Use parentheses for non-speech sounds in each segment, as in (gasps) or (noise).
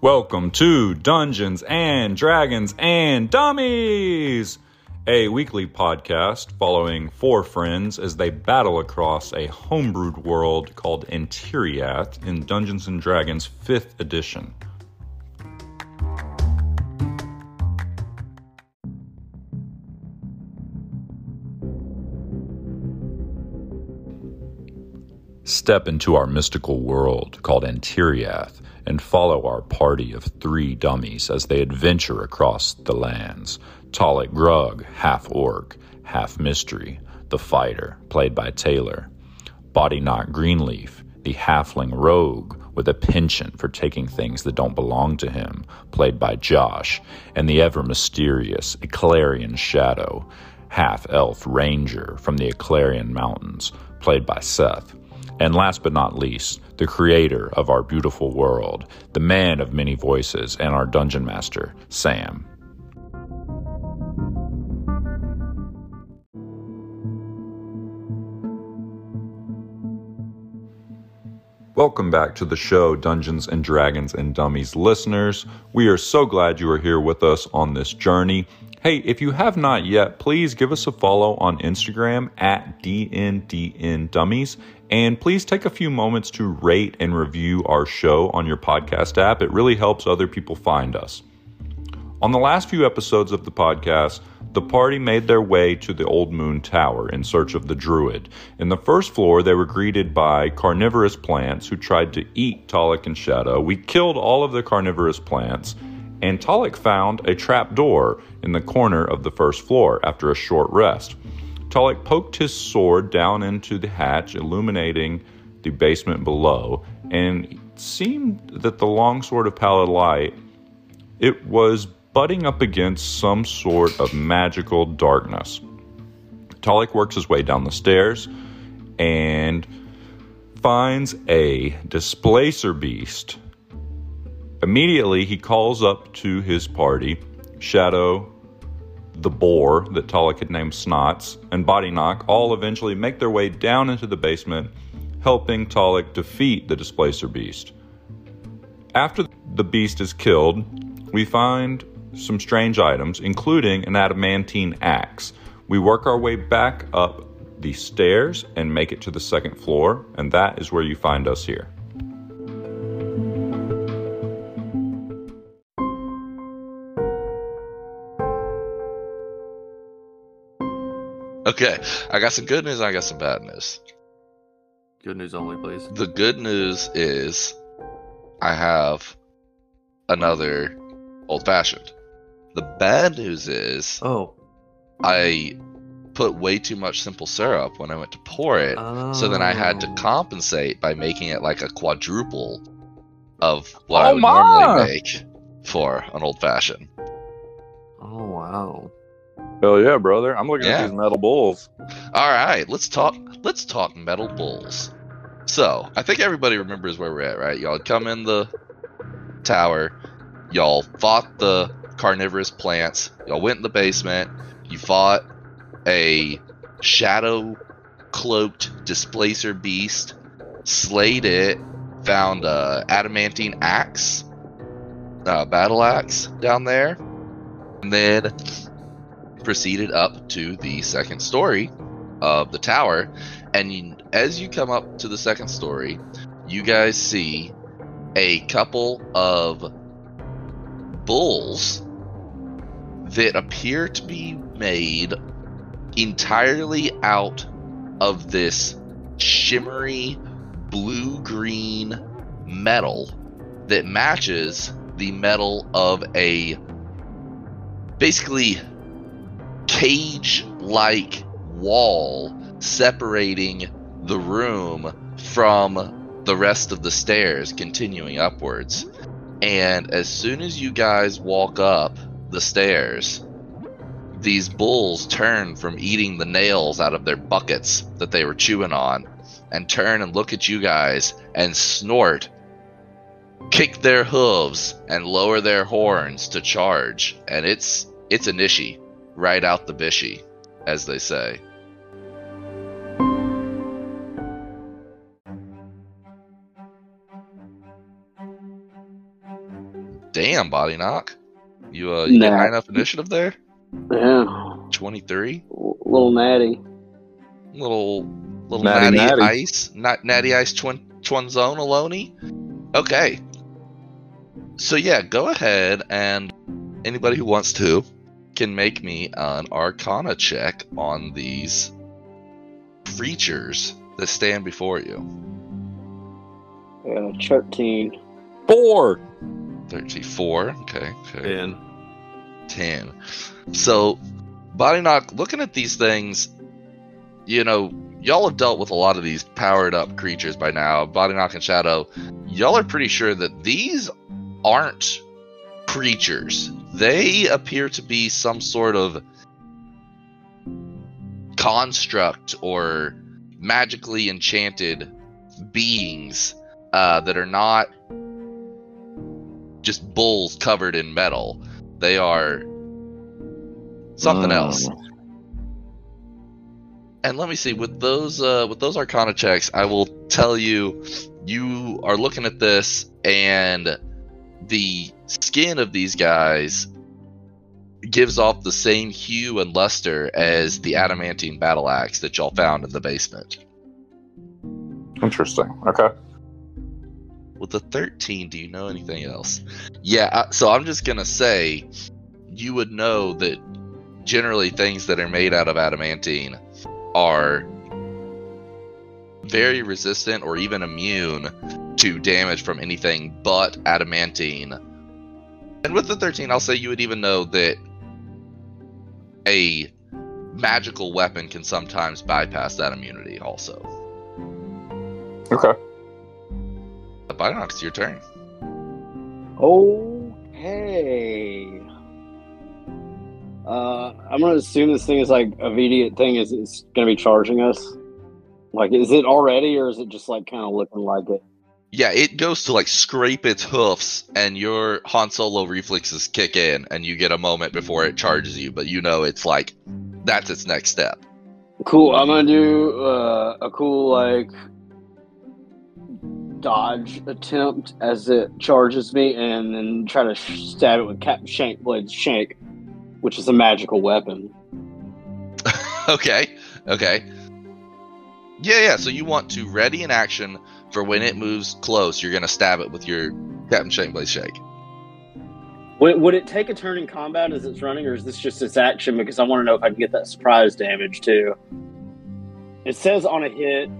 Welcome to Dungeons and Dragons and Dummies, a weekly podcast following four friends as they battle across a homebrewed world called Antiriath in Dungeons and Dragons 5th edition. Step into our mystical world called Antiriath and follow our party of three dummies as they adventure across the lands. Talik Grug, half orc, half mystery, the fighter, played by Taylor. Bodyknock Greenleaf, the halfling rogue with a penchant for taking things that don't belong to him, played by Josh, and the ever mysterious Eclarian Shadow, half elf ranger from the Eclarian Mountains, played by Seth. And last but not least, the creator of our beautiful world, the man of many voices, and our dungeon master, Sam. Welcome back to the show, Dungeons and Dragons and Dummies listeners. We are so glad you are here with us on this journey. Hey, if you have not yet, please give us a follow on Instagram at DNDN Dummies and please take a few moments to rate and review our show on your podcast app. It really helps other people find us. On the last few episodes of the podcast, the party made their way to the Old Moon Tower in search of the Druid. In the first floor, they were greeted by carnivorous plants who tried to eat Talik and Shadow. We killed all of the carnivorous plants, and Talik found a trap door in the corner of the first floor after a short rest. Talik poked his sword down into the hatch, illuminating the basement below, and it seemed that the longsword of Pallid Light it was butting up against some sort of magical darkness. Talik works his way down the stairs and finds a displacer beast. Immediately, he calls up to his party Shadow, the boar that Talik had named Snots, and Bodyknock all eventually make their way down into the basement, helping Talik defeat the Displacer Beast. After the beast is killed, we find some strange items, including an adamantine axe. We work our way back up the stairs and make it to the second floor, and that is where you find us here. Okay, I got some good news. I got some bad news. Good news only, please. The good news is I have another old fashioned. The bad news is Oh. I put way too much simple syrup when I went to pour it, so then I had to Oh. compensate by making it like a quadruple of what Oh I would my! normally make for an old fashioned. Oh wow. Hell yeah, brother. I'm looking Yeah. at these metal bulls. All right, let's talk. Let's talk metal bulls. So I think everybody remembers where we're at, right? Y'all come in the tower. Y'all fought the carnivorous plants. Y'all went in the basement. You fought a shadow cloaked displacer beast. Slayed it. Found a adamantine axe, uh, battle axe down there, and then proceeded up to the second story of the tower. And you, as you come up to the second story, you guys see a couple of bulls that appear to be made entirely out of this shimmery blue green metal that matches the metal of a basically cage like wall separating the room from the rest of the stairs, continuing upwards. And as soon as you guys walk up the stairs, these bulls turn from eating the nails out of their buckets that they were chewing on and turn and look at you guys and snort, kick their hooves, and lower their horns to charge. And it's it's a nishi, right out the bishy, as they say. Damn, body knock. You uh, you get Nah. high enough initiative there? Yeah. Twenty three. Little natty. Little little Natty natty, natty. ice, not natty ice twin twin zone alone. Okay. So yeah, go ahead and anybody who wants to can make me an Arcana check on these creatures that stand before you. Yeah, 13. Four. 34. Okay. Okay. And 10. So, Body Knock, looking at these things, you know, y'all have dealt with a lot of these powered up creatures by now. Body Knock and Shadow, y'all are pretty sure that these aren't creatures. They appear to be some sort of construct or magically enchanted beings uh, that are not just bulls covered in metal. They are something Mm. else. And let me see with those uh, with those Arcana checks, I will tell you, you are looking at this, and the skin of these guys gives off the same hue and luster as the adamantine battle axe that y'all found in the basement. Interesting. Okay. With the 13, do you know anything else? Yeah, uh, so I'm just going to say you would know that generally things that are made out of adamantine are very resistant or even immune to damage from anything but adamantine. And with the 13, I'll say you would even know that a magical weapon can sometimes bypass that immunity also. Okay. Binox, your turn. Okay. Uh, I'm gonna assume this thing is like a immediate thing. Is it's gonna be charging us? Like, is it already, or is it just like kind of looking like it? Yeah, it goes to like scrape its hoofs, and your Han Solo reflexes kick in, and you get a moment before it charges you. But you know it's like that's its next step. Cool. I'm gonna do uh, a cool like dodge attempt as it charges me, and then try to stab it with Captain Shank Blade's Shank, which is a magical weapon. (laughs) okay, okay. Yeah, yeah. So you want to ready an action for when it moves close. You're gonna stab it with your Captain Shankblade Shake. Would, would it take a turn in combat as it's running, or is this just its action? Because I want to know if I can get that surprise damage too. It says on a hit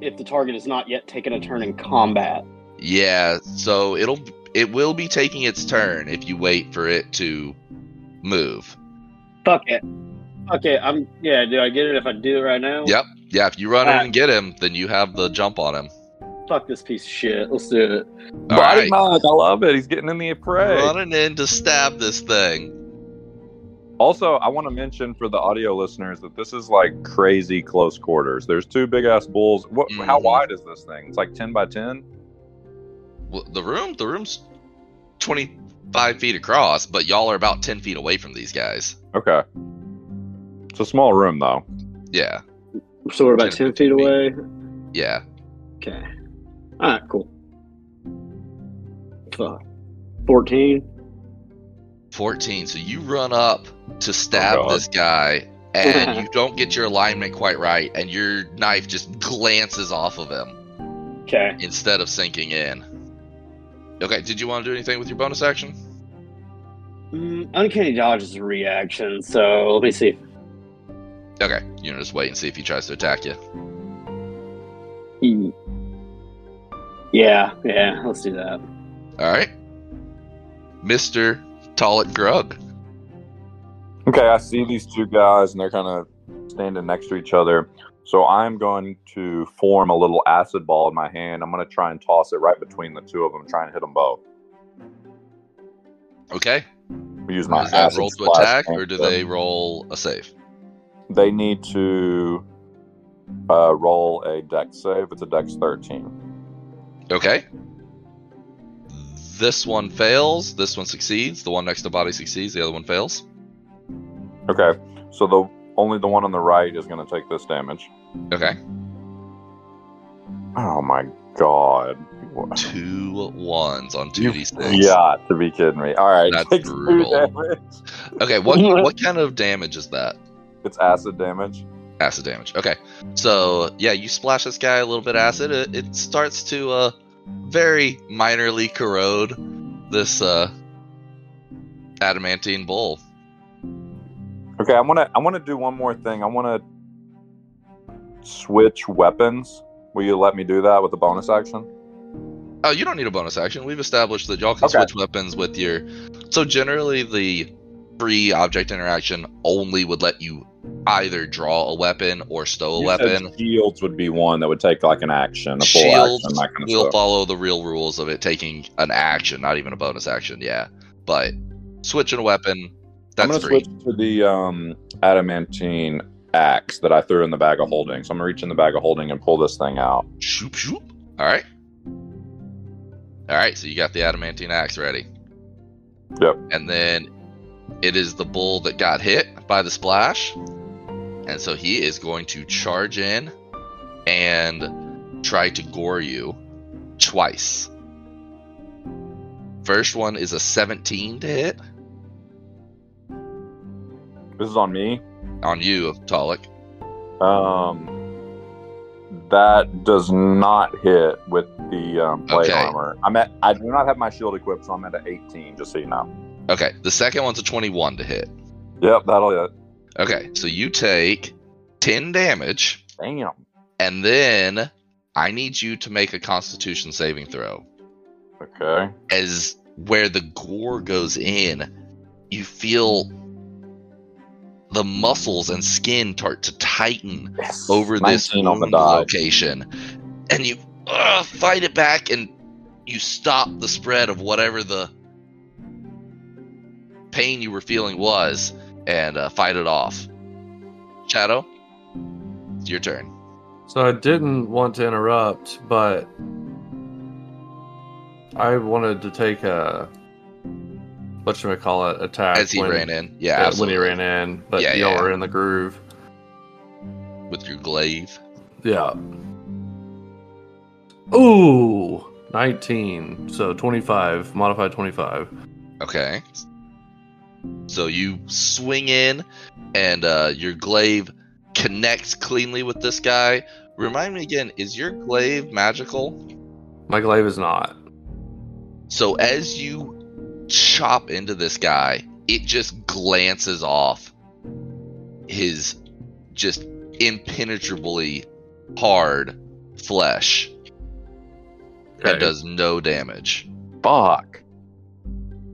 if the target has not yet taken a turn in combat. Yeah. So it'll it will be taking its turn if you wait for it to move. Fuck it. Fuck it. I'm yeah. Do I get it if I do it right now? Yep. Yeah. If you run in and get him, then you have the jump on him. Fuck this piece of shit. Let's do it. All Body right. knock. I love it. He's getting in the fray. Running in to stab this thing. Also, I want to mention for the audio listeners that this is like crazy close quarters. There's two big ass bulls. What? How Mhm. wide is this thing? It's like ten by ten. Well, the room, the room's twenty five feet across, but y'all are about ten feet away from these guys. Okay. It's a small room though. Yeah. So we're about Ten ten feet away. Yeah. Okay. All right. Cool. Fuck. Fourteen. 14. So you run up to stab Oh, this guy, and (laughs) you don't get your alignment quite right, and your knife just glances off of him Okay. instead of sinking in. Okay, did you want to do anything with your bonus action? Mm, uncanny dodge is a reaction, so let me see. Okay, you know, just wait and see if he tries to attack you. Hmm. Yeah, yeah, let's do that. All right, Mister Tollett Grug. Okay, I see these two guys and they're kind of standing next to each other. So I'm going to form a little acid ball in my hand. I'm going to try and toss it right between the two of them, try and hit them both. Okay, Use my does that acid roll to attack, or do to- they roll a save? They need to uh, roll a dex save. It's a dex 13. Okay. This one fails. This one succeeds. The one next to body succeeds. The other one fails. Okay, so the only the one on the right is going to take this damage. Okay. Oh my god. two ones on 2d6. Yeah, to be kidding me. All right. That's brutal. Okay, what (laughs) what kind of damage is that? It's acid damage. Acid damage. Okay, so yeah, you splash this guy a little bit acid. It, it starts to uh, very minorly corrode this uh, adamantine bull. Okay, I want to. I want to do one more thing. I want to switch weapons. Will you let me do that with a bonus action? Oh, you don't need a bonus action. We've established that y'all can Okay. switch weapons with your. So generally, the free object interaction only would let you either draw a weapon or stow a You weapon. shields would be one that would take like an action, a full Shields action, kind of will stuff. follow the real rules of it taking an action, not even a bonus action. Yeah, but switching a weapon, I'm that's gonna free. switch to the um, adamantine axe that I threw in the bag of holding. So I'm gonna reach in the bag of holding and pull this thing out. Shoop shoop. All right. All right. So you got the adamantine axe ready. Yep. And then it is the bull that got hit by the splash, and so he is going to charge in and try to gore you twice. First one is a 17 to hit This is on me. on you, Talik. Um, that does not hit with the um, plate Okay. armor. I'm at. I do not have my shield equipped, so I'm at an 18. Just so you know. Okay, the second one's a 21 to hit. Yep, that'll hit. Okay, so you take 10 damage, Damn. and then I need you to make a constitution saving throw. Okay. As where the gore goes in, you feel the muscles and skin start to tighten Yes. over this 19 on the wound location. And you uh, fight it back and you stop the spread of whatever the pain you were feeling was and uh, fight it off. Shadow, it's your turn. So I didn't want to interrupt, but I wanted to take a what should I call it attack As he when, ran in. Yeah, yeah, when he ran in, but Yeah, y'all yeah. were in the groove. With your glaive. Yeah. Ooh, 19. So 25, modified 25. Okay. So you swing in, and uh, your glaive connects cleanly with this guy. Remind me again, is your glaive magical? My glaive is not. So as you chop into this guy, it just glances off his just impenetrably hard flesh Okay. and does no damage. Fuck.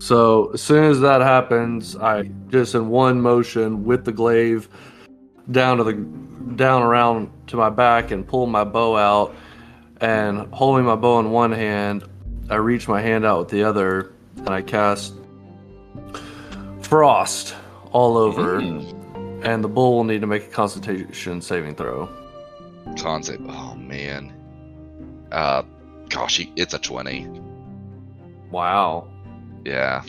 So as soon as that happens, I just in one motion with the glaive down to the down around to my back and pull my bow out and holding my bow in one hand, I reach my hand out with the other and I cast frost all over Mm. and the bull will need to make a constitution saving throw. Concept. Oh man. Uh, gosh, it's a twenty. Wow. Yeah.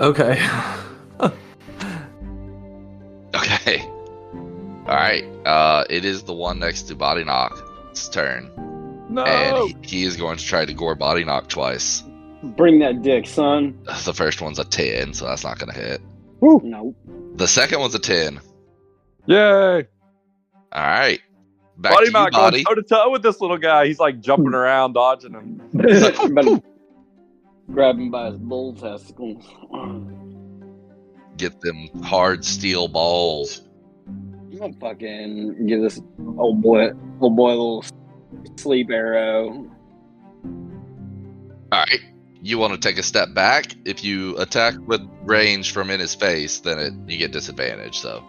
Okay. (laughs) Okay. All right. Uh, it is the one next to Body Knock's turn, No. and he, he is going to try to gore Body Knock twice. Bring that dick, son. The first one's a ten, so that's not going to hit. No. The second one's a ten. Yay. All right. Back Body to you, knock Body. going toe to toe with this little guy. He's like jumping around, dodging him. (laughs) (laughs) Grab him by his bull testicles. Get them hard steel balls. I'm gonna fucking give this old boy, little boy, a little sleep arrow. All right. You want to take a step back? If you attack with range from in his face, then it, you get disadvantage. So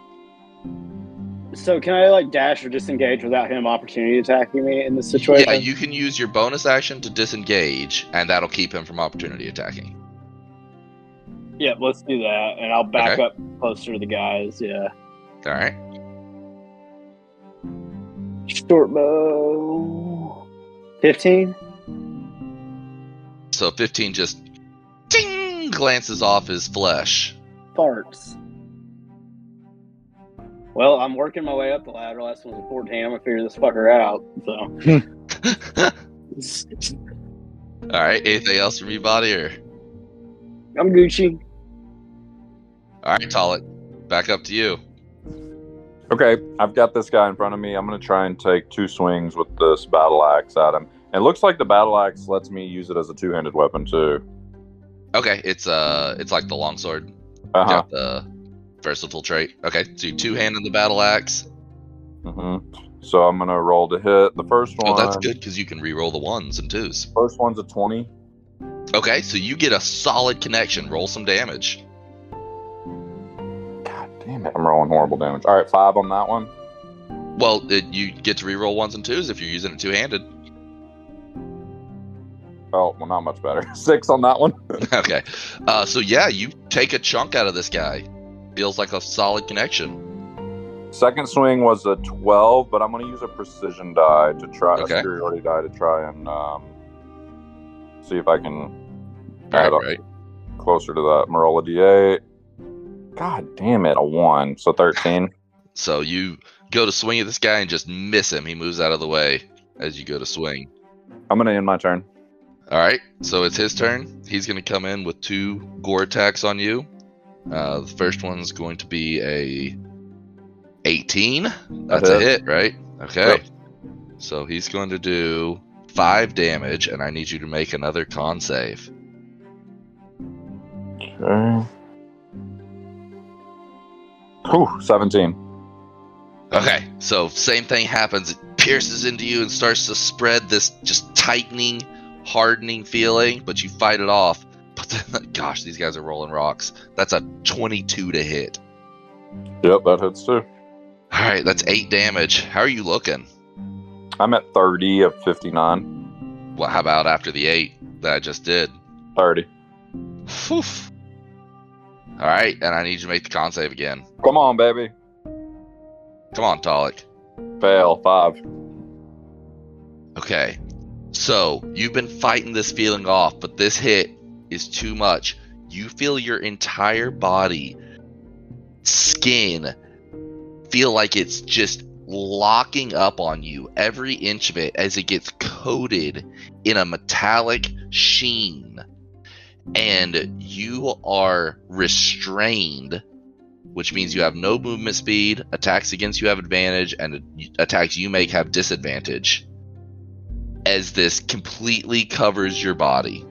So can I like dash or disengage without him opportunity attacking me in this situation? yeah, you can use your bonus action to disengage, and that'll keep him from opportunity attacking. Yeah, let's do that, and I'll back Okay. up closer to the guys. Yeah, All right. short bow, fifteen. So 15 just ding glances off his flesh. farts. Well, I'm working my way up the ladder. Last one was 14. I'm gonna figure this fucker out. So (laughs) All right. Anything else from you, body? Or I'm Gucci. all right, Talik, back up to you. Okay, I've got this guy in front of me. I'm going to try and take two swings with this battle axe at him. It looks like the battle axe lets me use it as a two-handed weapon too. Okay, it's uh, it's like the longsword. Uh huh. The versatile trait. Okay, so you two hand in the battle axe. hmm So I'm gonna roll to hit the first one. Oh, that's good because you can re-roll the ones and twos. First one's a twenty. Okay, so you get a solid connection. Roll some damage. God damn it! I'm rolling horrible damage. All right, five on that one. Well, it, you get to re-roll ones and twos if you're using it two-handed. Oh, well, not much better. (laughs) Six on that one. (laughs) okay, uh, so yeah, you take a chunk out of this guy. Feels like a solid connection. Second swing was a twelve, but I'm gonna use a precision die to try Okay. a superiority die to try and um, see if I can Right, add up right. closer to that. Marola D8. God damn it, a one. So thirteen. (laughs) So you go to swing at this guy and just miss him. He moves out of the way as you go to swing. I'm gonna end my turn. All right, so it's his turn. He's going to come in with two gore attacks on you. Uh, the first one's going to be a 18. That's a hit, right? Okay. So he's going to do five damage, and I need you to make another con save. Okay. Whew, 17. Okay, so same thing happens. It pierces into you and starts to spread this just tightening, hardening feeling, but you fight it off. (laughs) Gosh, these guys are rolling rocks. That's a 22 to hit. Yep, that hits too. All right, that's eight damage. How are you looking? I'm at 30 of 59. Well, how about after the eight that I just did? 30. Phew. All right, and I need you to make the con save again. Come on, baby. Come on, Talik. Fail. Five. Okay, so you've been fighting this feeling off, but this hit is too much. You feel your entire body, skin, feel like it's just locking up on you, every inch of it, as it gets coated in a metallic sheen. And you are restrained, which means you have no movement speed, attacks against you have advantage, and attacks you make have disadvantage as this completely covers your body.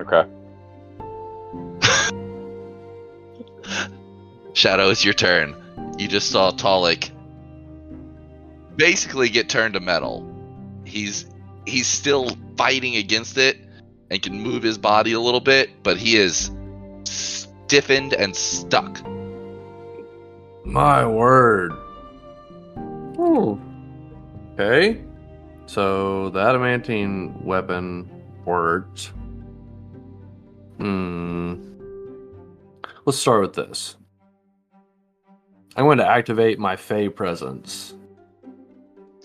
Okay. Shadow, it's your turn. You just saw Talik basically get turned to metal. He's he's still fighting against it and can move his body a little bit, but he is stiffened and stuck. My word. Hmm. Okay. So the adamantine weapon worked. Hmm. Let's start with this. I'm going to activate my Fey presence.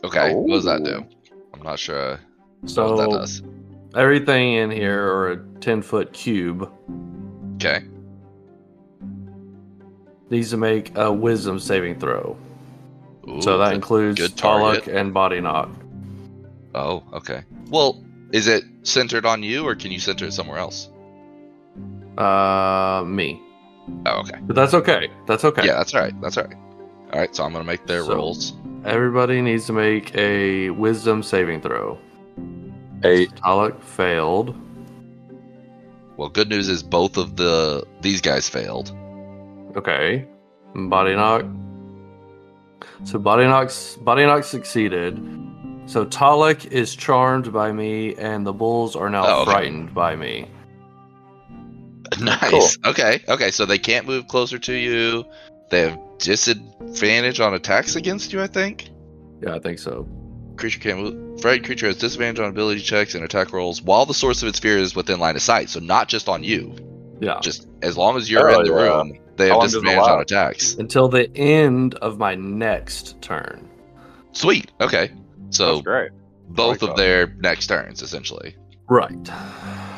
Okay, what does that Oh. do? I'm not sure So what that does. everything in here or a 10 foot cube Okay. needs to make a wisdom saving throw. so that includes good. Talik and Body Knock. Oh, okay. Well, is it centered on you, or can you center it somewhere else? Uh, me. Oh, okay. But that's okay. That's okay. Yeah, that's all right. That's all right. All right, so I'm gonna make their So- rolls. Everybody needs to make a wisdom saving throw. Eight. Talik failed. Well, good news is both of the these guys failed. Okay. Body knock. So body knocks body knock succeeded. So Talik is charmed by me and the bulls are now Oh, okay. frightened by me. (laughs) Nice. Okay. Okay. So they can't move closer to you. They have disadvantage on attacks against you. I think. Yeah, I think so. Creature can't move. Frightened creature has disadvantage on ability checks and attack rolls while the source of its fear is within line of sight. So not just on you. Yeah. Just as long as you're Oh, in the yeah. room, they have long does it disadvantage on attacks. Until the end of my next turn. Sweet. Okay. So That's great. both like of that. their next turns, essentially. Right.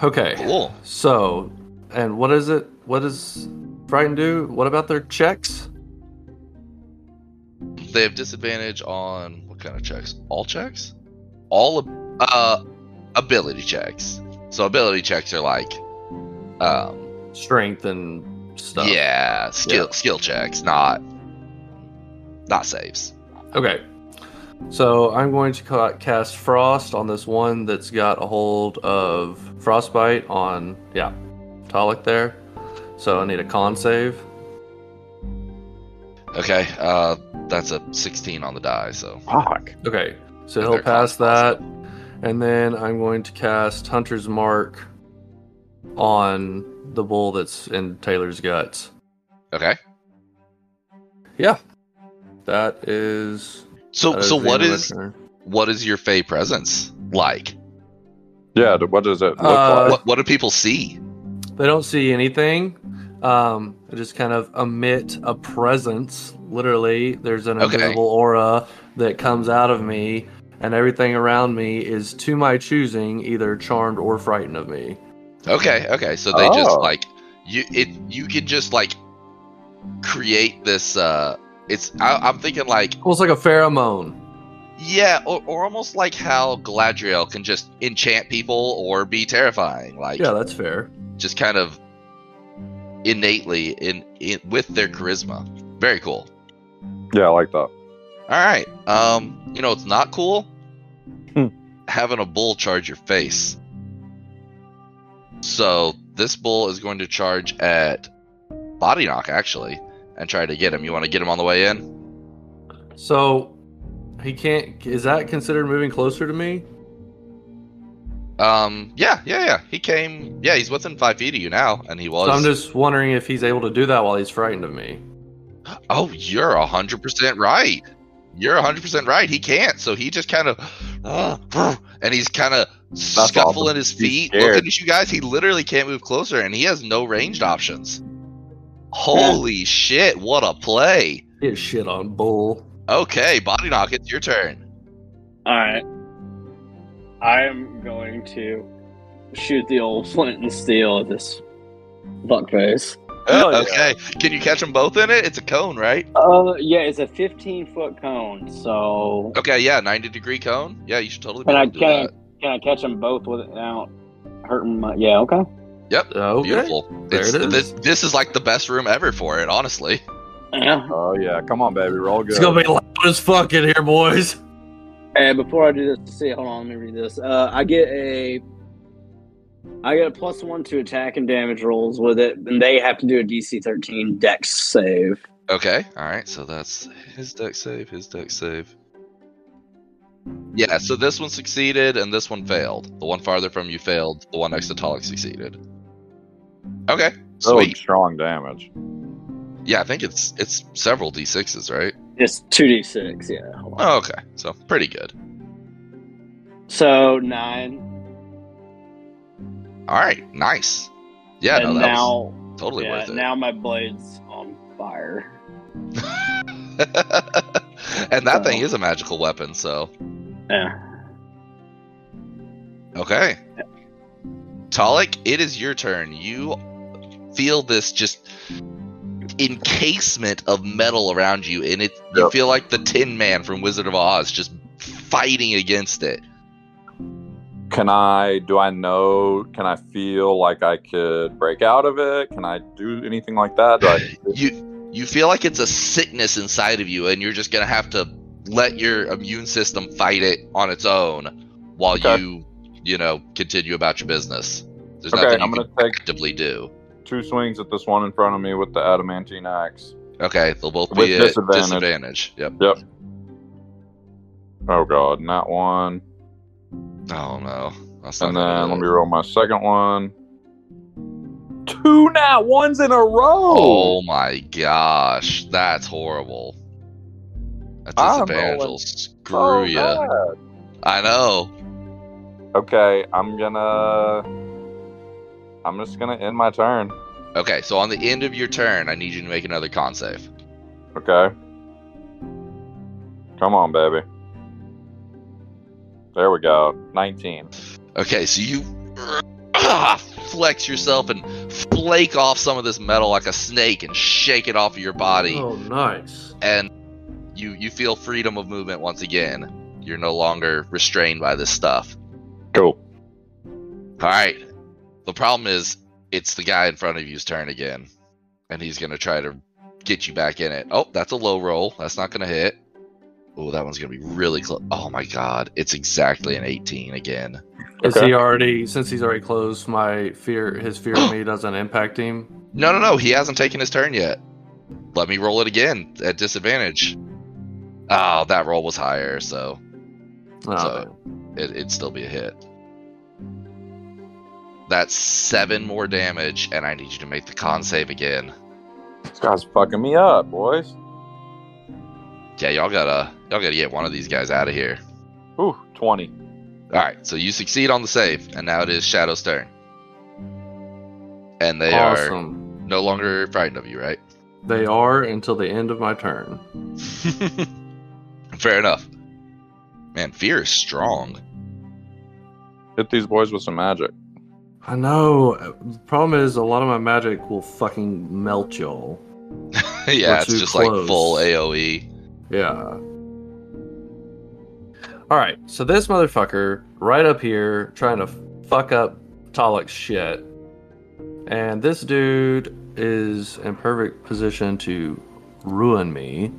Okay. Cool. So, and what is it? What does Frighten do? What about their checks? They have disadvantage on what kind of checks? All checks? all uh ability checks. So ability checks are like um Strength and stuff. yeah, skill Yeah. skill checks, not not saves. Okay. So I'm going to ca- cast Frost on this one that's got a hold of Frostbite on, yeah, Talik there. So I need a con save. Okay, uh that's a 16 on the die, so Fuck. Okay. So he'll pass that. And then I'm going to cast Hunter's Mark on the bull that's in Taylor's guts. okay. Yeah. That is. So that so the what end of my is turn. what is your Fey presence like? Yeah, what does it look Uh, like? What what do people see? They don't see anything. Um, they just kind of emit a presence. Literally, there's an Okay. invisible aura that comes out of me, and everything around me is to my choosing, either charmed or frightened of me. Okay, okay. So they just Oh. like you it you can just like create this uh it's I, I'm thinking like Almost like a pheromone. Yeah, or, or almost like how Galadriel can just enchant people or be terrifying, like Yeah, that's fair. just kind of innately in, in with their charisma. Very cool. Yeah, I like that. All right. Um, you know it's not cool. Hmm. Having a bull charge your face. So this bull is going to charge at body knock actually, and try to get him. You want to get him on the way in? So he can't. Is that considered moving closer to me? Um, yeah, yeah, yeah. He came. Yeah, he's within five feet of you now, and he was. So I'm just wondering if he's able to do that while he's frightened of me. Oh, you're a hundred percent right. You're a hundred percent right. He can't, so he just kind of, (sighs) and he's kind of scuffling awesome. his feet, scared. looking at you guys. He literally can't move closer, and he has no ranged options. Holy (laughs) shit! What a play. Get shit on bull. Okay, body knock. It's your turn. All right. I'm going to shoot the old flint and steel at this fuckface. Hell yeah. Okay, can you catch them both in it? It's a cone, right? Uh, yeah, it's a 15 foot cone. So Okay, yeah, ninety degree cone. Yeah, you should totally be can I able to do can I, that. can I catch them both without hurting my? Yeah, okay. Yep, Okay. beautiful. There It's- it is. This, this is like the best room ever for it, honestly. Yeah. Oh yeah, come on, baby, we're all good. It's gonna be loud as fuck in here, boys. And before I do this, see, hold on, let me read this. Uh, I get a, I get a plus one to attack and damage rolls with it, and they have to do a DC 13 Dex save. Okay, all right. So that's his deck save, his deck save. Yeah, so this one succeeded and this one failed. The one farther from you failed. The one next to Talik succeeded. Okay, Really sweet. strong damage. Yeah, I think it's it's several d6s, right? It's two D6, yeah. Oh, okay, so pretty good. So nine. All right, nice. Yeah, no, and that now, totally yeah, worth it. now my blade's on fire. (laughs) and that thing is a magical weapon, so Yeah. Okay. Talik, it is your turn. You feel this just encasement of metal around you, and it you Yep. feel like the Tin Man from Wizard of Oz just fighting against it. Can I? Do I know? Can I feel like I could break out of it? Can I do anything like that? I, (laughs) You you feel like it's a sickness inside of you, and you're just gonna have to let your immune system fight it on its own while Okay. you you know continue about your business. There's Okay, nothing I'm you gonna can take- actively do. Two swings at this one in front of me with the adamantine axe. Okay, they'll both With be disadvantage. disadvantage. Yep. Yep. Oh god, not one. Oh no. That's And then let me roll my second one. Two nat ones in a row. Oh my gosh, that's horrible. That I'm disadvantage will screw So you. I know. Okay, I'm gonna. I'm just gonna end my turn. Okay, so on the end of your turn, I need you to make another con save. Okay. Come on, baby. There we go. 19. Okay, so you (coughs) flex yourself and flake off some of this metal like a snake and shake it off of your body, Oh, nice. and you you feel freedom of movement once again. You're no longer restrained by this stuff. Cool. All right. The problem is, it's the guy in front of you's turn again, and he's gonna try to get you back in it. Oh, that's a low roll. That's not gonna hit. Oh, that one's gonna be really close. Oh my god, it's exactly an 18 again. Is Okay. he already since he's already closed? My fear, his fear of (gasps) me doesn't impact him. No, no, no. He hasn't taken his turn yet. Let me roll it again at disadvantage. Oh, that roll was higher, so Oh, So- it, it'd still be a hit. That's seven more damage, and I need you to make the con save again. This guy's fucking me up, boys. Yeah, y'all gotta y'all gotta get one of these guys out of here. Ooh, 20. All right, so you succeed on the save, and now it is Shadow's turn, and they are no longer frightened of you, right? They are until the end of my turn. (laughs) Fair enough. Man, fear is strong. Hit these boys with some magic. I know. The problem is a lot of my magic will fucking melt y'all. (laughs) yeah, it's just like full. AOE. Yeah. All right, so this motherfucker right up here trying to fuck up Talik's shit, and this dude is in perfect position to ruin me.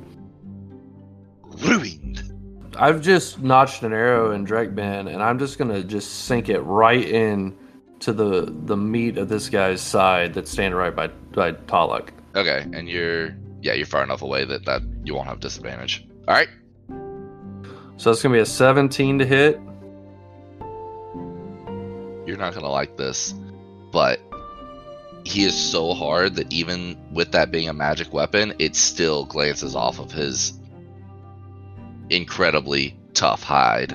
Ruined. I've just notched an arrow in Drekben, and I'm just gonna just sink it right in to the the meat of this guy's side that's standing right by by Talik. Okay, and you're yeah, you're far enough away that that you won't have disadvantage. All right. So it's gonna be a 17 to hit. You're not gonna like this, but he is so hard that even with that being a magic weapon, it still glances off of his incredibly tough hide.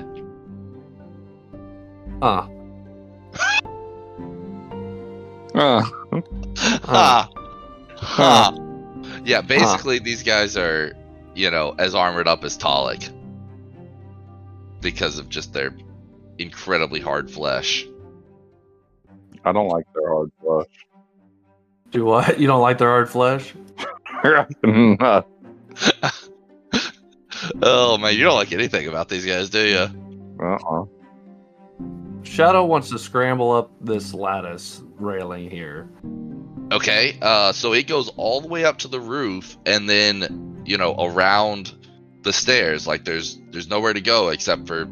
Huh. Ah. (laughs) Uh, ha! Ha! Yeah, basically these guys are, you know, as armored up as Talik. Because of just their incredibly hard flesh. I don't like their hard flesh. Do what? You don't like their hard flesh? uh, (laughs) oh man, you don't like anything about these guys, do you? uh-uh. Shadow wants to scramble up this lattice railing here. Okay, uh, so it goes all the way up to the roof, and then you know around the stairs. Like there's there's nowhere to go except for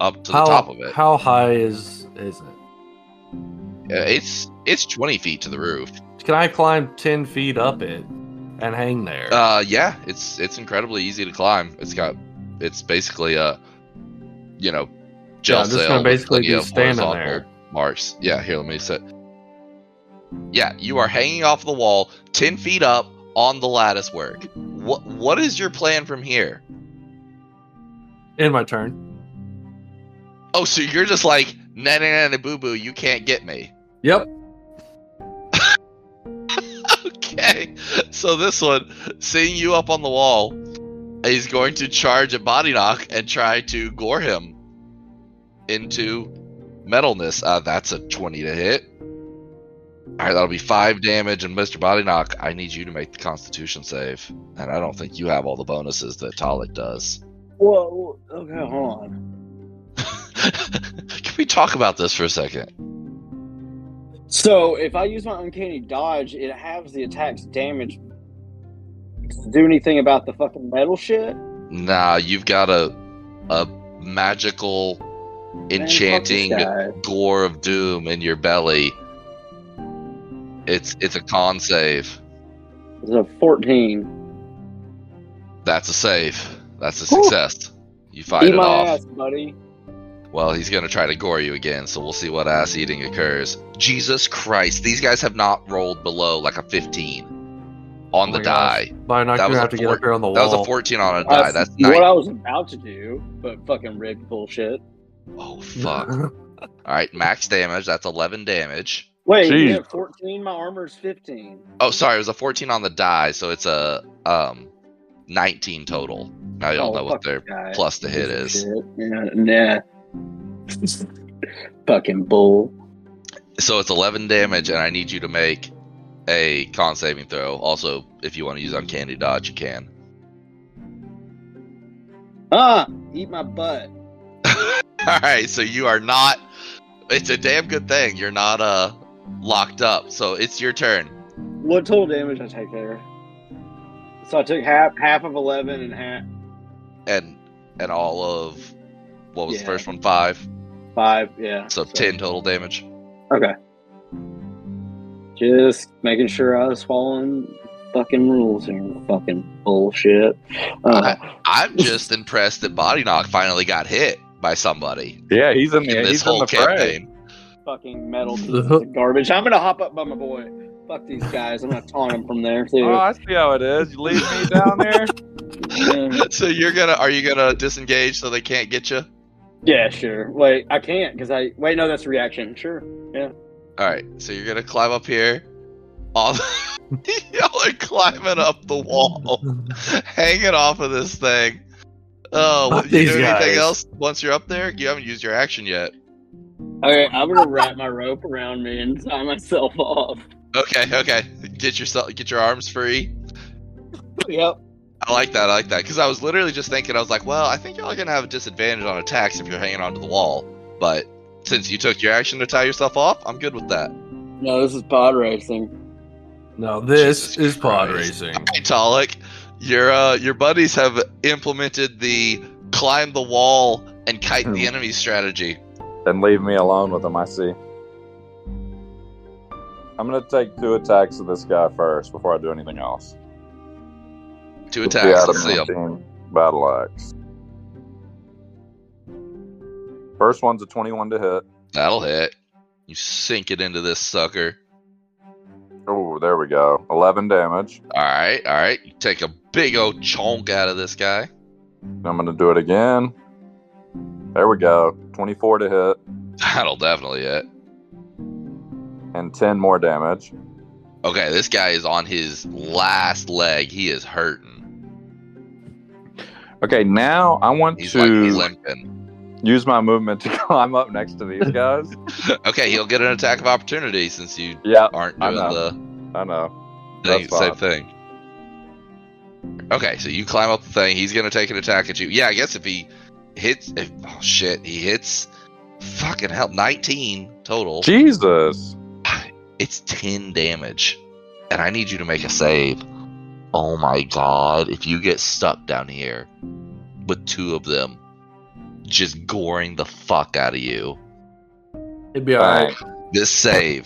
up to how, the top of it. How high is is it? Uh, it's it's 20 feet to the roof. Can I climb 10 feet up it and hang there? Uh, yeah, it's it's incredibly easy to climb. It's got it's basically a you know gel Yeah, I'm just gonna basically be standing there. marks. Yeah, here let me sit. Yeah, you are hanging off the wall, 10 feet up on the lattice work. What what is your plan from here? In my turn. Oh, so you're just like, nah, nah, nah, boo boo, you can't get me. Yep. (laughs) okay. So this one, seeing you up on the wall, he's going to charge a body knock and try to gore him into metalness. Uh, that's a 20 to hit. All right, that'll be five damage. And Mr. Body Knock, I need you to make the Constitution save. And I don't think you have all the bonuses that Talik does. Whoa. Okay, hold on. (laughs) Can we talk about this for a second? So if I use my uncanny dodge, it halves the attack's damage. Do anything about the fucking metal shit? Nah, you've got a a magical Man, enchanting gore of doom in your belly. It's it's a con save. It's a 14. That's a save. That's a Whew. success. You fight Eat it my off. ass, buddy. Well, he's gonna try to gore you again, so we'll see what ass eating occurs. Jesus Christ, these guys have not rolled below like a 15 on Oh the my gosh. die. By not That gonna was a have to get up here on the wall. That was a 14 on a die. That's what nine. I was about to do, but fucking rigged bullshit. Oh fuck! (laughs) All right, max damage. That's 11 damage. Wait, Jeez. you have 14. My armor is 15. Oh, sorry, it was a 14 on the die, so it's a um 19 total. Now y'all Oh, know what fuck their guy. plus to hit is. of. Yeah, nah. (laughs) fucking bull. So it's 11 damage, and I need you to make a con saving throw. Also, if you want to use uncanny dodge, you can. Ah, eat my butt. (laughs) All right, so you are not. It's a damn good thing you're not uh locked up. So it's your turn. What total damage I take there? So I took half half of eleven and half and and all of what was the Yeah. first one five five. Yeah. so 10 total damage Okay. Just making sure I was following fucking rules here. Fucking bullshit. Uh, i'm just impressed that body knock finally got hit by somebody Yeah, he's in in the this he's in whole the fray. Campaign fucking metal (laughs) pieces of garbage. I'm gonna hop up by my boy. Fuck these guys. I'm gonna taunt them from there too. Oh, I see how it is. You leave me down (laughs) there. Yeah. so you're gonna are you gonna disengage so they can't get you yeah, sure. Wait, I can't because I wait. No, that's a reaction. Sure. Yeah. All right so you're gonna climb up here on (laughs) y'all are climbing up the wall hanging off of this thing oh what, Fuck you do anything guys. else once you're up there you haven't used your action yet Okay, I'm gonna wrap (laughs) my rope around me and tie myself off. okay okay get yourself get your arms free Yep. I like that. I like that because I was literally just thinking. I was like, well, I think y'all are gonna have a disadvantage on attacks if you're hanging onto the wall. But since you took your action to tie yourself off, I'm good with that. No, this is pod racing. No, this Jesus is pod Christ. racing. Hey, Talik, your uh, your buddies have implemented the climb the wall and kite the Hmm. enemy strategy. Then leave me alone with him. I see. I'm gonna take two attacks of this guy first before I do anything else. Two attacks. Let's see adamantine Battle axe. First one's a 21 to hit. That'll hit. You sink it into this sucker. Oh, there we go. 11 damage. All right, all right. You take a big old chunk out of this guy. I'm gonna do it again. There we go. 24 to hit That'll definitely hit. and 10 more damage. Okay, this guy is on his last leg. He is hurting. Okay, now I want He's to like use my movement to (laughs) climb up next to these guys. (laughs) Okay, he'll get an attack of opportunity since you yeah, aren't I doing know. the I know. thing, same thing. Okay, so you climb up the thing. He's gonna take an attack at you. Yeah, I guess if he hits, if, oh shit, he hits. Fucking hell, nineteen total. Jesus. It's ten damage, and I need you to make a save. Oh my god! If you get stuck down here with two of them, just goring the fuck out of you. It'd be alright. This save,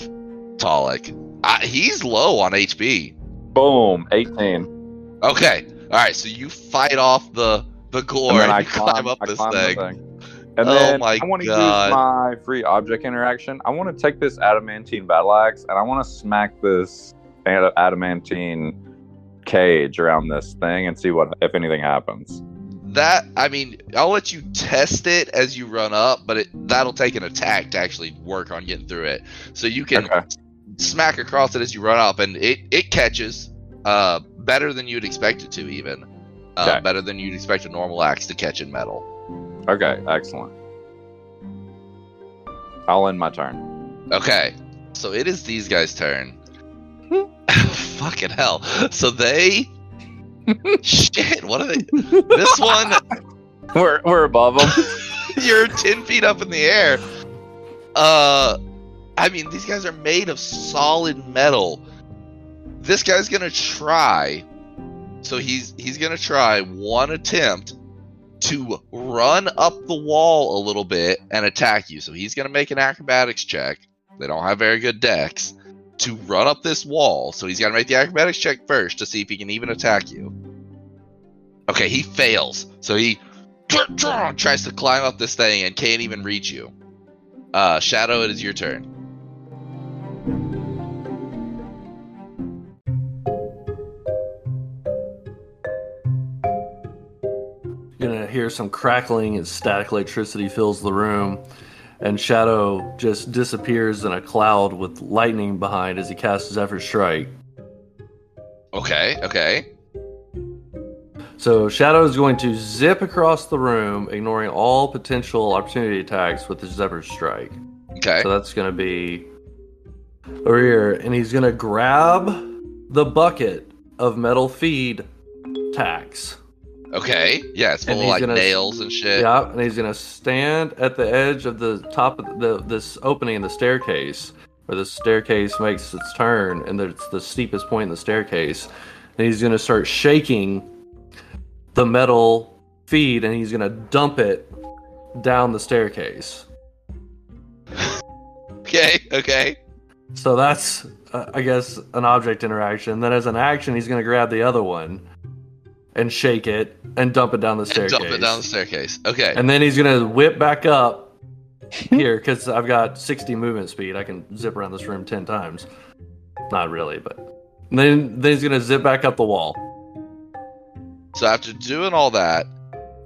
Talik. I, he's low on HP. Boom. 18. Okay. All right. So you fight off the the gore and I (laughs) you climb, up I this climb the thing. And Oh then my I want to use my free object interaction. I want to take this adamantine battle axe and I want to smack this adamantine cage around this thing and see what if anything happens. That I mean, I'll let you test it as you run up, but it that'll take an attack to actually work on getting through it. So you can Okay. smack across it as you run up, and it it catches uh better than you'd expect it to, even uh, Okay. better than you'd expect a normal axe to catch in metal. Okay, excellent. I'll end my turn. Okay, so it is these guys' turn. (laughs) Fucking hell! So they. (laughs) Shit! What are they? This one, (laughs) We're we're above them. you're ten feet up in the air. Uh, I mean, these guys are made of solid metal. This guy's gonna try. So he's he's gonna try one attempt to run up the wall a little bit and attack you. So he's gonna make an acrobatics check. They don't have very good Dex to run up this wall. So he's got to make the acrobatics check first to see if he can even attack you. Okay, he fails. So he tries to climb up this thing and can't even reach you. Uh, Shadow, it is your turn. Hear some crackling and static electricity fills the room, and Shadow just disappears in a cloud with lightning behind as he casts Zephyr strike. Okay, okay. So Shadow is going to zip across the room, ignoring all potential opportunity attacks with his Zephyr Strike. Okay. So that's going to be over here, and he's going to grab the bucket of metal feed tax. Okay. Yeah, it's full of like gonna- nails and shit. Yeah, and he's gonna stand at the edge of the top of the this opening in the staircase, where the staircase makes its turn, and it's the steepest point in the staircase. And he's gonna start shaking the metal feed, and he's gonna dump it down the staircase. (laughs) Okay. Okay. So that's, uh, I guess, an object interaction. Then, as an action, he's gonna grab the other one and shake it and dump it down the staircase. dump it down the staircase. Okay. And then he's gonna whip back up here because I've got 60 movement speed. I can zip around this room 10 times. Not really, but and then then he's gonna zip back up the wall. So after doing all that,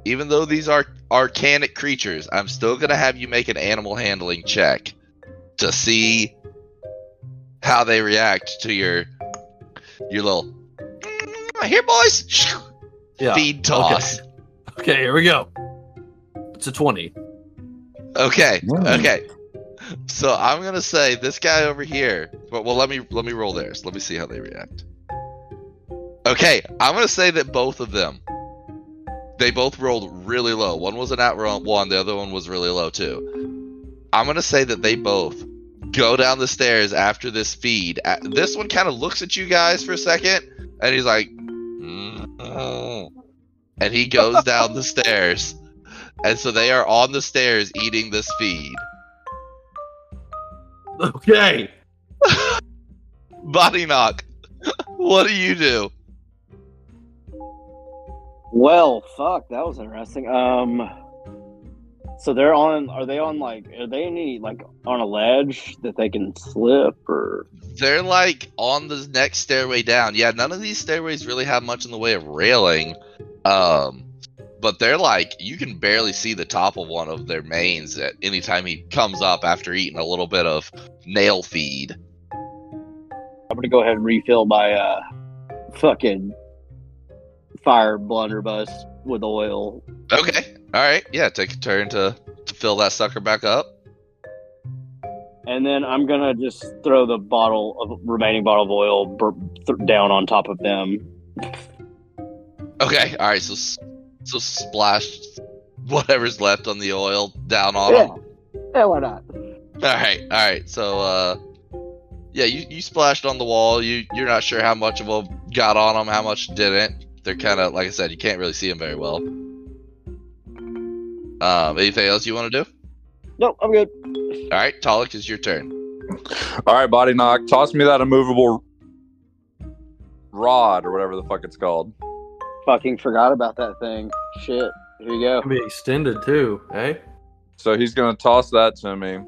even though these are arcanic creatures, I'm still gonna have you make an animal handling check to see how they react to your your little "Mm, here boys (laughs) Yeah. feed toss. Okay, here we go. It's a 20. Okay. Mm. Okay. So I'm gonna say this guy over here. But well, let me let me roll theirs. Let me see how they react. Okay, I'm gonna say that both of them. They both rolled really low. One was an out roll one. The other one was really low too. I'm gonna say that they both go down the stairs after this feed. This one kind of looks at you guys for a second, and he's like, "Mm." (laughs) and he goes down the stairs. And so they are on the stairs eating this feed. Okay. (laughs) Body knock. what do you do? Well, fuck, that was interesting. Um, so they're on. Are they on like? Are they any like on a ledge that they can slip or? They're like on the next stairway down. Yeah, none of these stairways really have much in the way of railing. Um, but they're like you can barely see the top of one of their mains at any time he comes up after eating a little bit of nail feed. I'm gonna go ahead and refill my uh, fucking fire blunderbuss with oil. Okay. All right. Yeah, take a turn to to fill that sucker back up. And then I'm gonna just throw the bottle of remaining bottle of oil bur- th- down on top of them. Okay. All right. So so splash whatever's left on the oil down on Yeah. them. Yeah, why not? All right, all right. So, uh, yeah, you, you splashed on the wall. You you're not sure how much of them got on them, how much didn't. They're kind of like I said, you can't really see them very well. Um, anything else you want to do? No, I'm good. All right, Talik, is your turn. All right, body knock. Toss me that immovable rod or whatever the fuck it's called. Fucking forgot about that thing. Shit. Here you go. Can be extended too, eh? So he's gonna toss that to me.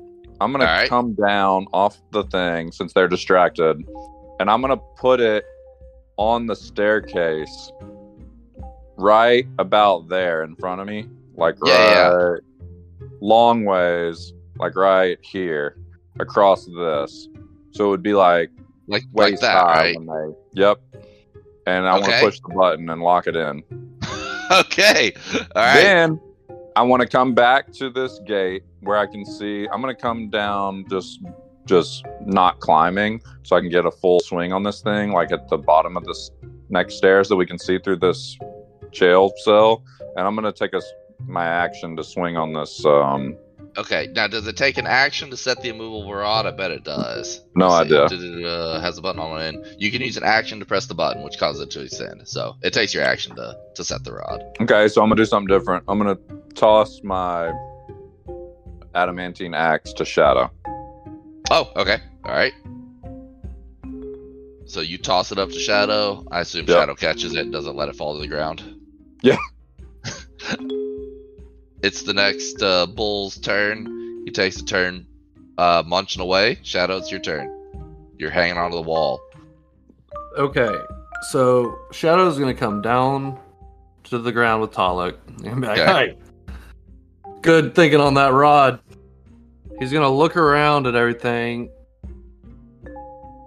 I'm gonna All right. come down off the thing since they're distracted, and I'm gonna put it on the staircase, right about there in front of me, like Yeah, right, long ways, like right here, across this. So it would be like Like like waist that, high right? they. Yep. And I want to push the button and lock it in. (laughs) okay. All right. Then I want to come back to this gate where I can see. I'm going to come down just just not climbing so I can get a full swing on this thing like at the bottom of this next stairs that we can see through this jail cell and I'm going to take us my action to swing on this um Okay. Now, does it take an action to set the immovable rod? I bet it does. No Let's idea. Uh, has a button on it. You can use an action to press the button, which causes it to ascend. So it takes your action to to set the rod. Okay, so I'm going to do something different. I'm going to toss my adamantine axe to Shadow. Oh, okay. All right. So you toss it up to Shadow. I assume Yep. Shadow catches it and doesn't let it fall to the ground. Yeah. (laughs) it's the next uh, bull's turn. He takes a turn uh, munching away. Shadow, it's your turn. You're hanging onto the wall. Okay. So Shadow's gonna come down to the ground with Talik and be like, Okay. "Hey, good thinking on that rod." He's gonna look around at everything.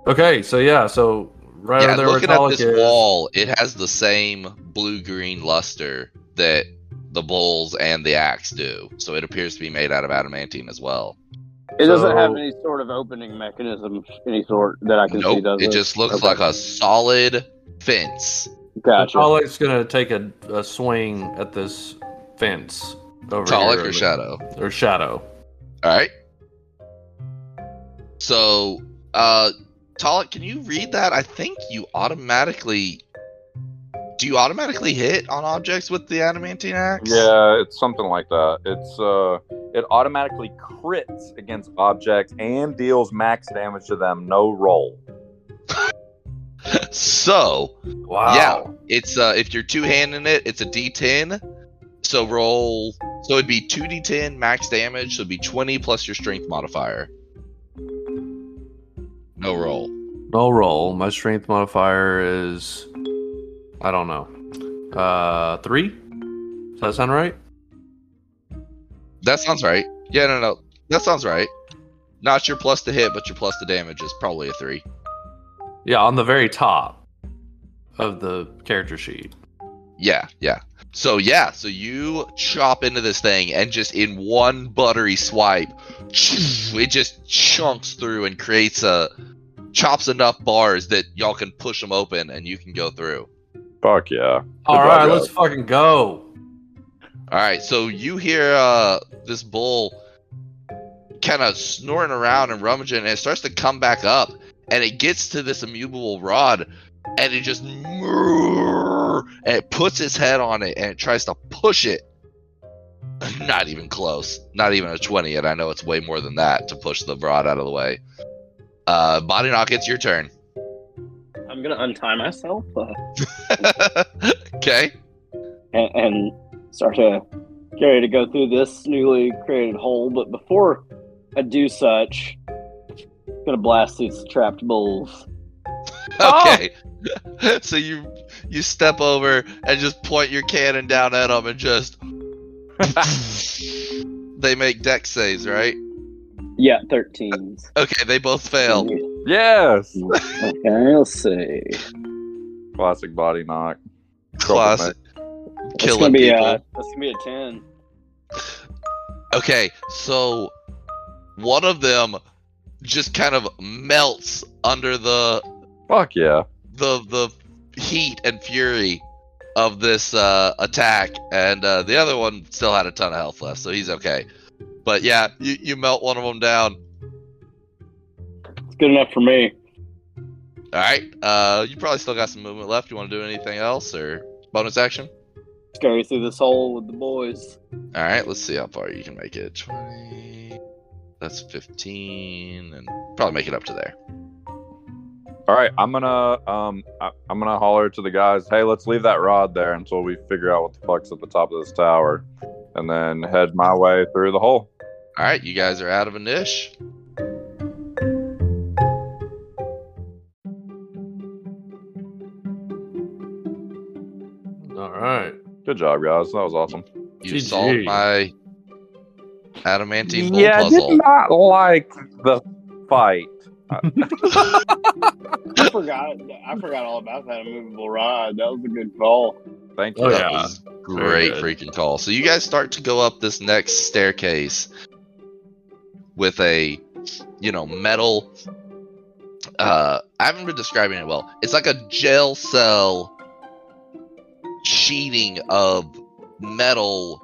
Okay, so yeah, so right yeah, over there where looking at this is. wall, it has the same blue-green luster that the bulls and the axe do. So it appears to be made out of adamantine as well. It doesn't have any sort of opening mechanism, any sort that I can see. Nope, Does it it? just looks Okay. like a solid fence. Gotcha. Talik's gonna take a, a swing at this fence over Talik here. or Shadow? Or shadow. All right. So, uh, Talik, can you read that? I think you automatically. Do you automatically hit on objects with the adamantine axe? Yeah, it's something like that. It's uh, it automatically crits against objects and deals max damage to them. No roll. (laughs) So, Wow. Yeah, it's uh if you're two handing it, it's a D10. So roll. So it'd be two D10 max damage. So it'd be 20 plus your strength modifier. No roll. No roll. My strength modifier is I don't know. Uh three? Does that sound right? That sounds right. Yeah, no, no, that sounds right. Not your plus to hit, but your plus to damage is probably a three. Yeah, on the very top of the character sheet. Yeah, yeah. So yeah, so you chop into this thing and just in one buttery swipe, (sniffs) it just chunks through and creates a chops enough bars that y'all can push them open and you can go through. Fuck yeah. All Good right, job, let's fucking go. All right, so you hear uh, this bull kind of snoring around and rummaging, and it starts to come back up, and it gets to this immovable rod, and it just (laughs) and it puts its head on it, and it tries to push it. (laughs) Not even close. Not even a twenty, and I know it's way more than that to push the rod out of the way. Uh, body knock, it's your turn. I'm gonna untie myself uh, (laughs) okay. and, and start to get ready to go through this newly created hole. But before I do such, I'm gonna blast these trapped bulls. (laughs) Okay. (laughs) so you you step over and just point your cannon down at them and just they make Dex saves, right? Yeah, 13. Okay, they both fail. Yes. Okay, let's see. Classic body knock. Classic. It's Killing gonna be people. uh, that's gonna be a 10. Okay, so one of them just kind of melts under the Fuck yeah. the the heat and fury of this uh, attack, and uh, the other one still had a ton of health left, so he's okay. But yeah, you, you melt one of them down. It's good enough for me. All right, uh, you probably still got some movement left. You want to do anything else or bonus action? Let's go through this hole with the boys. All right, let's see how far you can make it. Twenty. That's fifteen, and probably make it up to there. All right, I'm gonna um, I, I'm gonna holler to the guys. Hey, let's leave that rod there until we figure out what the fuck's at the top of this tower, and then head my way through the hole. All right, you guys are out of a niche. All right. Good job, guys. That was awesome. You GG. solved my adamantine bull yeah, I puzzle. did not like the fight. (laughs) I forgot. I forgot all about that immovable rod. That was a good call. Thank oh, you. Oh, That yeah. was great freaking call. So you guys start to go up this next staircase with a, you know, metal. Uh, I haven't been describing it well. It's like a jail cell sheeting of metal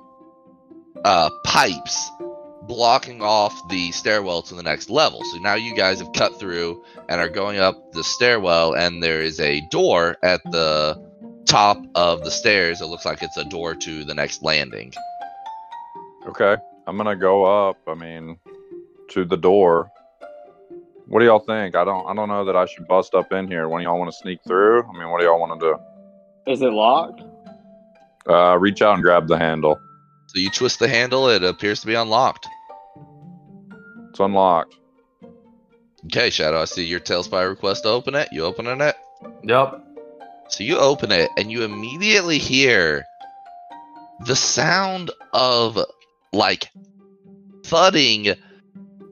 uh, pipes blocking off the stairwell to the next level. So now you guys have cut through and are going up the stairwell, and there is a door at the top of the stairs. It looks like it's a door to the next landing. Okay, I'm gonna go up. I mean, to the door. What do y'all think? I don't. I don't know that I should bust up in here. When y'all want to sneak through? I mean, what do y'all want to do? Is it locked? Uh, reach out and grab the handle. So you twist the handle, it appears to be unlocked. It's unlocked. Okay, Shadow, I see your Tailspy request to open it. You opening it? Yep. So you open it and you immediately hear the sound of like thudding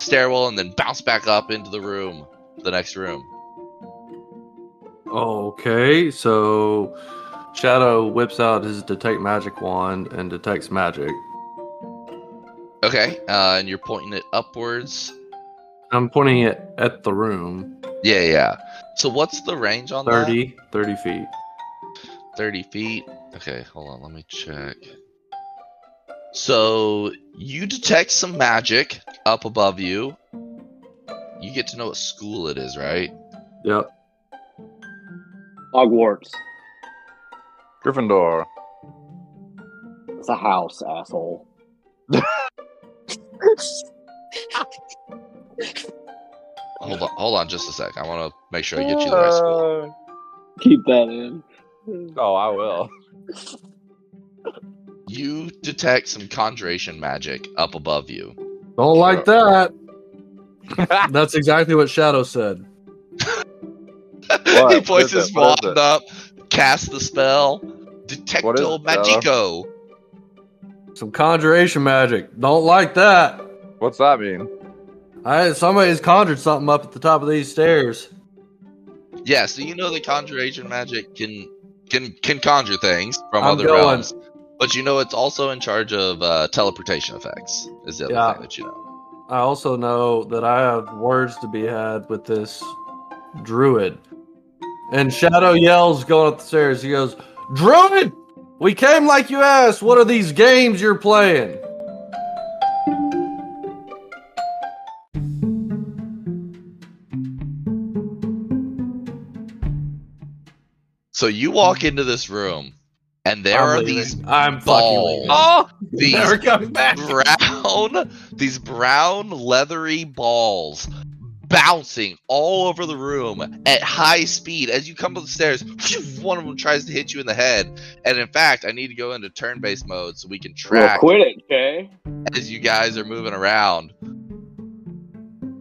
stairwell and then bounce back up into the room the next room Okay, so Shadow whips out his detect magic wand and detects magic. okay uh and you're pointing it upwards I'm pointing it at the room. yeah yeah so what's the range on that 30, 30 feet. 30 feet. Okay, hold on, let me check. So you detect some magic up above you. You get to know what school it is, right? Yep. Hogwarts. Gryffindor. It's a house, asshole. (laughs) Hold on, hold on, just a sec. I want to make sure I get you the right school. Keep that in. Oh, I will. (laughs) You detect some conjuration magic up above you. Don't like that. (laughs) That's exactly what Shadow said. (laughs) What? he points his it? What is wand up, casts the spell, Detecto it, Shadow? Magico. Some conjuration magic. Don't like that. What's that mean? I somebody's conjured something up at the top of these stairs. Yeah, so you know that conjuration magic can can can conjure things from I'm other going. realms, but you know it's also in charge of uh, teleportation effects. Is the other Yeah. thing that you know? I also know that I have words to be had with this druid. And Shadow yells going up the stairs. He goes, Druid! We came like you asked. What are these games you're playing? So you walk into this room, and there I'm are leaving. these I'm fucking balls. Oh, these Never coming back. brown these brown leathery balls bouncing all over the room at high speed as you come up the stairs one of them tries to hit you in the head and in fact i need to go into turn-based mode so we can Well, track quit it, okay? as you guys are moving around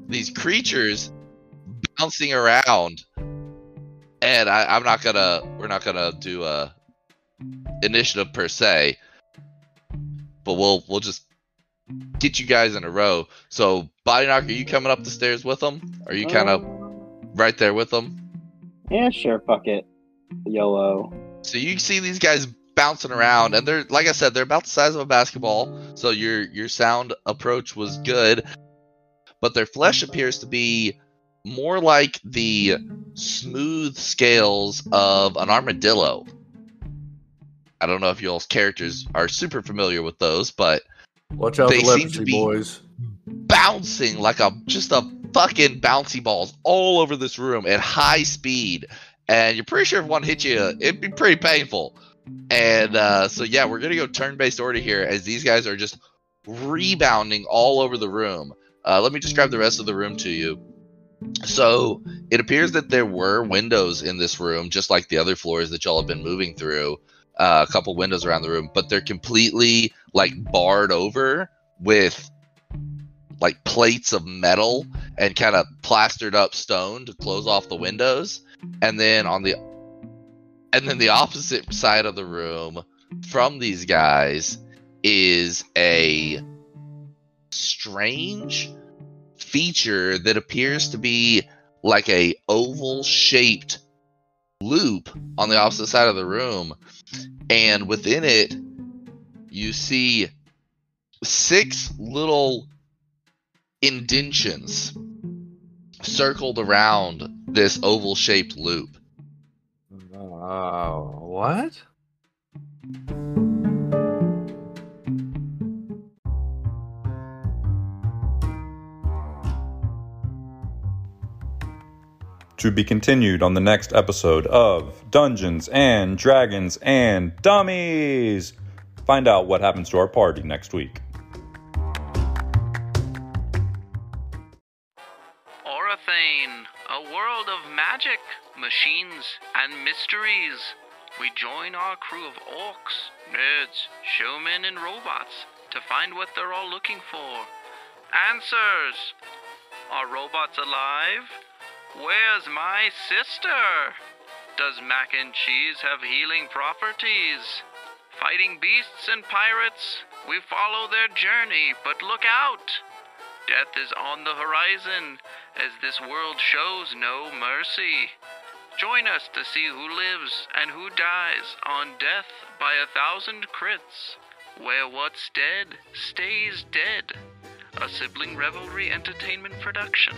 these creatures bouncing around and I, i'm not gonna we're not gonna do a initiative per se but we'll we'll just get you guys in a row so body knock are you coming up the stairs with them are you kind of uh, right there with them Yeah, sure, fuck it. YOLO. so you see these guys bouncing around and they're like i said they're about the size of a basketball so your your sound approach was good but their flesh appears to be more like the smooth scales of an armadillo i don't know if y'all's characters are super familiar with those but Watch out They seem to be- boys. bouncing like a just a fucking bouncy balls all over this room at high speed. And you're pretty sure if one hit you it'd be pretty painful. And uh, so yeah we're gonna go turn-based order here as these guys are just rebounding all over the room. Uh, let me describe the rest of the room to you. So it appears that there were windows in this room just like the other floors that y'all have been moving through uh, a couple windows around the room but they're completely like barred over with like plates of metal and kind of plastered up stone to close off the windows. And then on the and then the opposite side of the room from these guys is a strange feature that appears to be like a oval shaped loop on the opposite side of the room and within it you see six little indentions circled around this oval shaped loop. Oh, what? To be continued on the next episode of Dungeons and Dragons and Dummies. Find out what happens to our party next week. Orathane, a world of magic, machines, and mysteries. We join our crew of orcs, nerds, showmen, and robots to find what they're all looking for. Answers! Are robots alive? Where's my sister? does mac and cheese have healing properties? Fighting beasts and pirates, we follow their journey, but look out! Death is on the horizon, as this world shows no mercy. Join us to see who lives and who dies on Death by a Thousand Crits, where what's dead stays dead. A sibling revelry entertainment production.